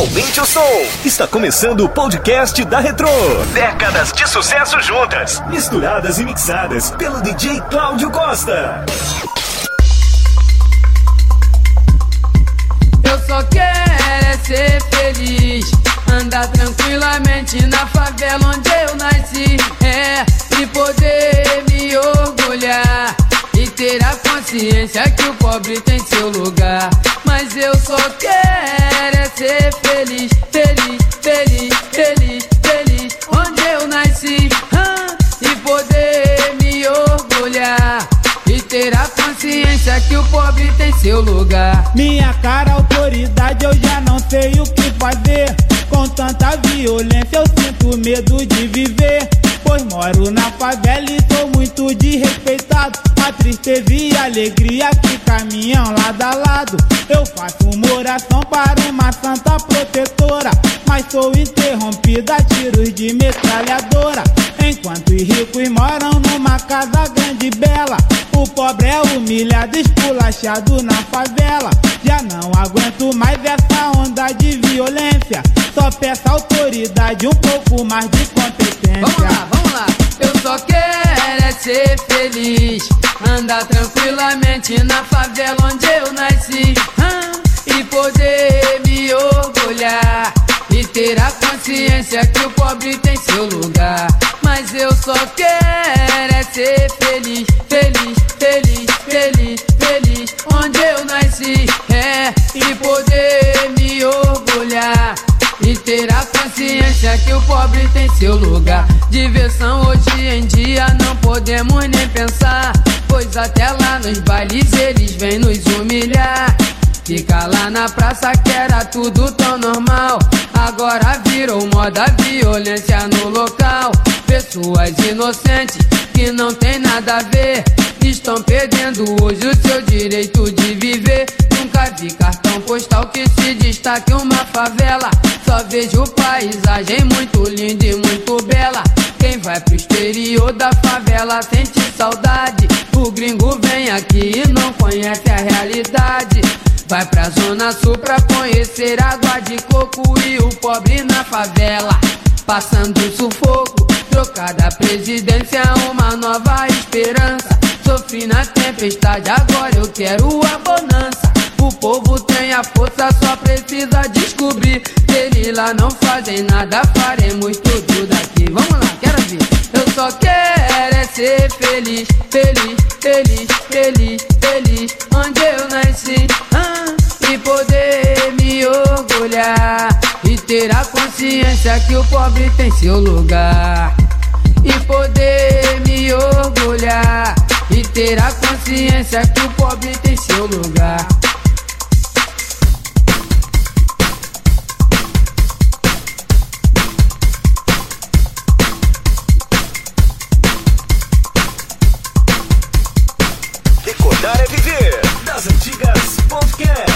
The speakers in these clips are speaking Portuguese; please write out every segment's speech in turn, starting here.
Aumente o som. Está começando o podcast da Retro. Décadas de sucesso juntas, misturadas e mixadas pelo DJ Cláudio Costa. Eu só quero é ser feliz. Andar tranquilamente na favela onde eu nasci. É, e poder me orgulhar. Ter a consciência que o pobre tem seu lugar. Mas eu só quero é ser feliz, feliz, tiros de metralhadora. Enquanto os ricos moram numa casa grande e bela. O pobre é humilhado, esculachado na favela. Já não aguento mais essa onda de violência. Só peço autoridade, um pouco mais de competência. Vamos lá, vamos lá. Eu só quero é ser feliz. Andar tranquilamente na favela onde eu nasci. Ah, e poder me orgulhar. E ter a consciência que o pobre tem seu lugar. Mas eu só quero é ser feliz, feliz, feliz, feliz, feliz. Onde eu nasci. É, e poder me orgulhar. E ter a consciência que o pobre tem seu lugar. Diversão hoje em dia não podemos nem pensar. Pois até lá nos bailes eles vêm nos humilhar. Fica lá na praça que era tudo tão normal. Agora virou moda violência no local. Pessoas inocentes que não tem nada a ver. Estão perdendo hoje o seu direito de viver. Nunca vi cartão postal que se destaque uma favela. Só vejo paisagem muito linda e muito bela. Quem vai pro exterior da favela sente saudade. O gringo vem aqui e não conhece a realidade. Vai pra zona sul pra conhecer água de coco e o pobre na favela. Passando sufoco, trocada presidência, uma nova esperança. Sofri na tempestade, agora eu quero a bonança. O povo tem a força, só precisa descobrir. Se lá não fazem nada, faremos tudo daqui. Vamos lá, quero ver. Eu só quero é ser feliz, feliz, feliz, feliz, feliz. Onde eu nasci, ah, e poder me orgulhar. E ter a consciência que o pobre tem seu lugar. E poder me orgulhar. E ter a consciência que o pobre tem seu lugar. Yeah.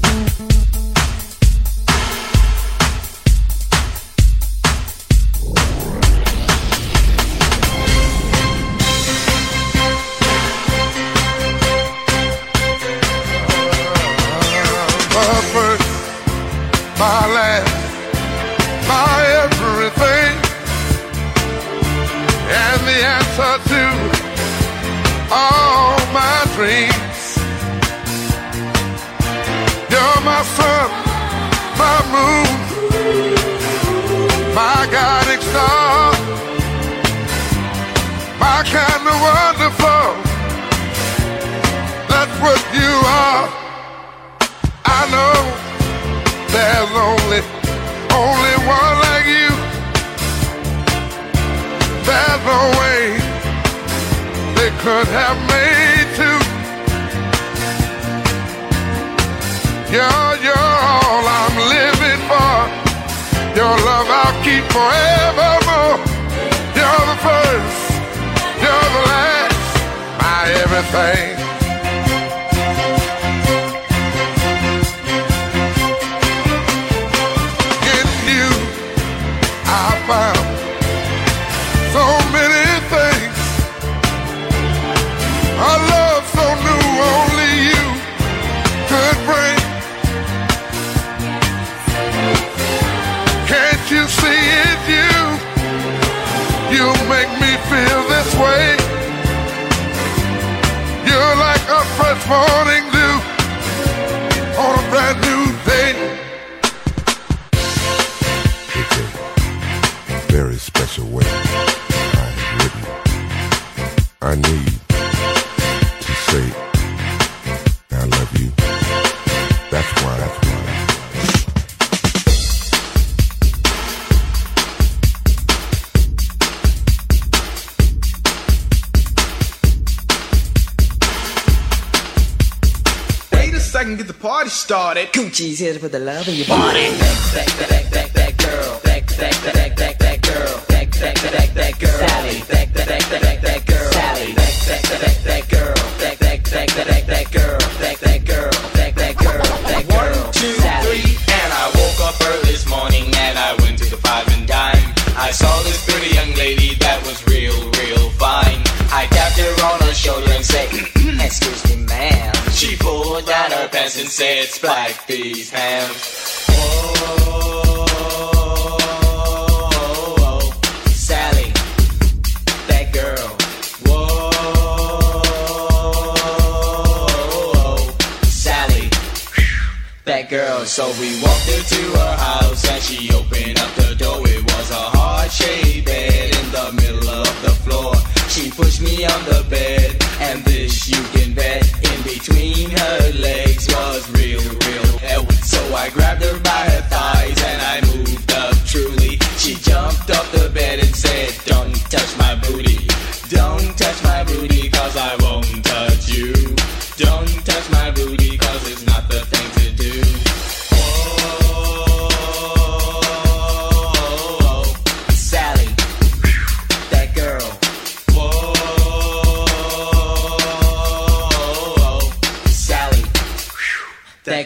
Bye. My sun, my moon, my guiding star, my kind of wonderful. That's what you are. I know there's only, only one like you. There's no way they could have made You're, you're all I'm living for. Your love I'll keep forevermore. You're the first, you're the last, my everything. You make me feel this way. You're like a fresh morning I can get the party started. Coochie's here for the love in your body. Back, back, back, back, back, girl. Back, back, back, back, back, girl. Back, back, back, back, girl. Sally. Back, back, back, back, back, girl. Sally. Back, back, back, back, girl. Back, back, back, back, girl. Said, Spike these hands. Oh, Sally, girl. whoa, Sally, that girl. So we walked her to her house and she opened up the door. It was a heart shaped bed in the middle of the floor. She pushed me on the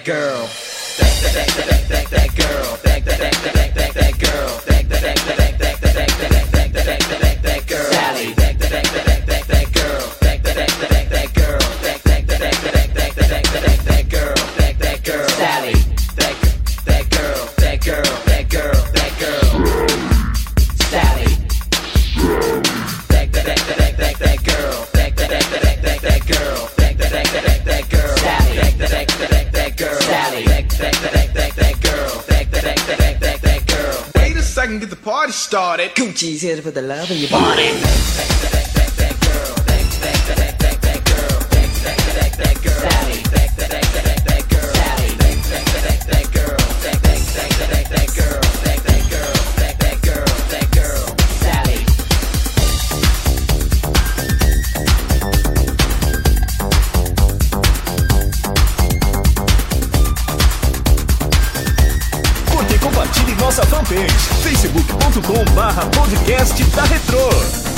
girl. That, that, that, that, that, that girl. That, that, that, that, Gucci's here for the love of your body. nossa fanpage facebook.com barra podcast da Retro.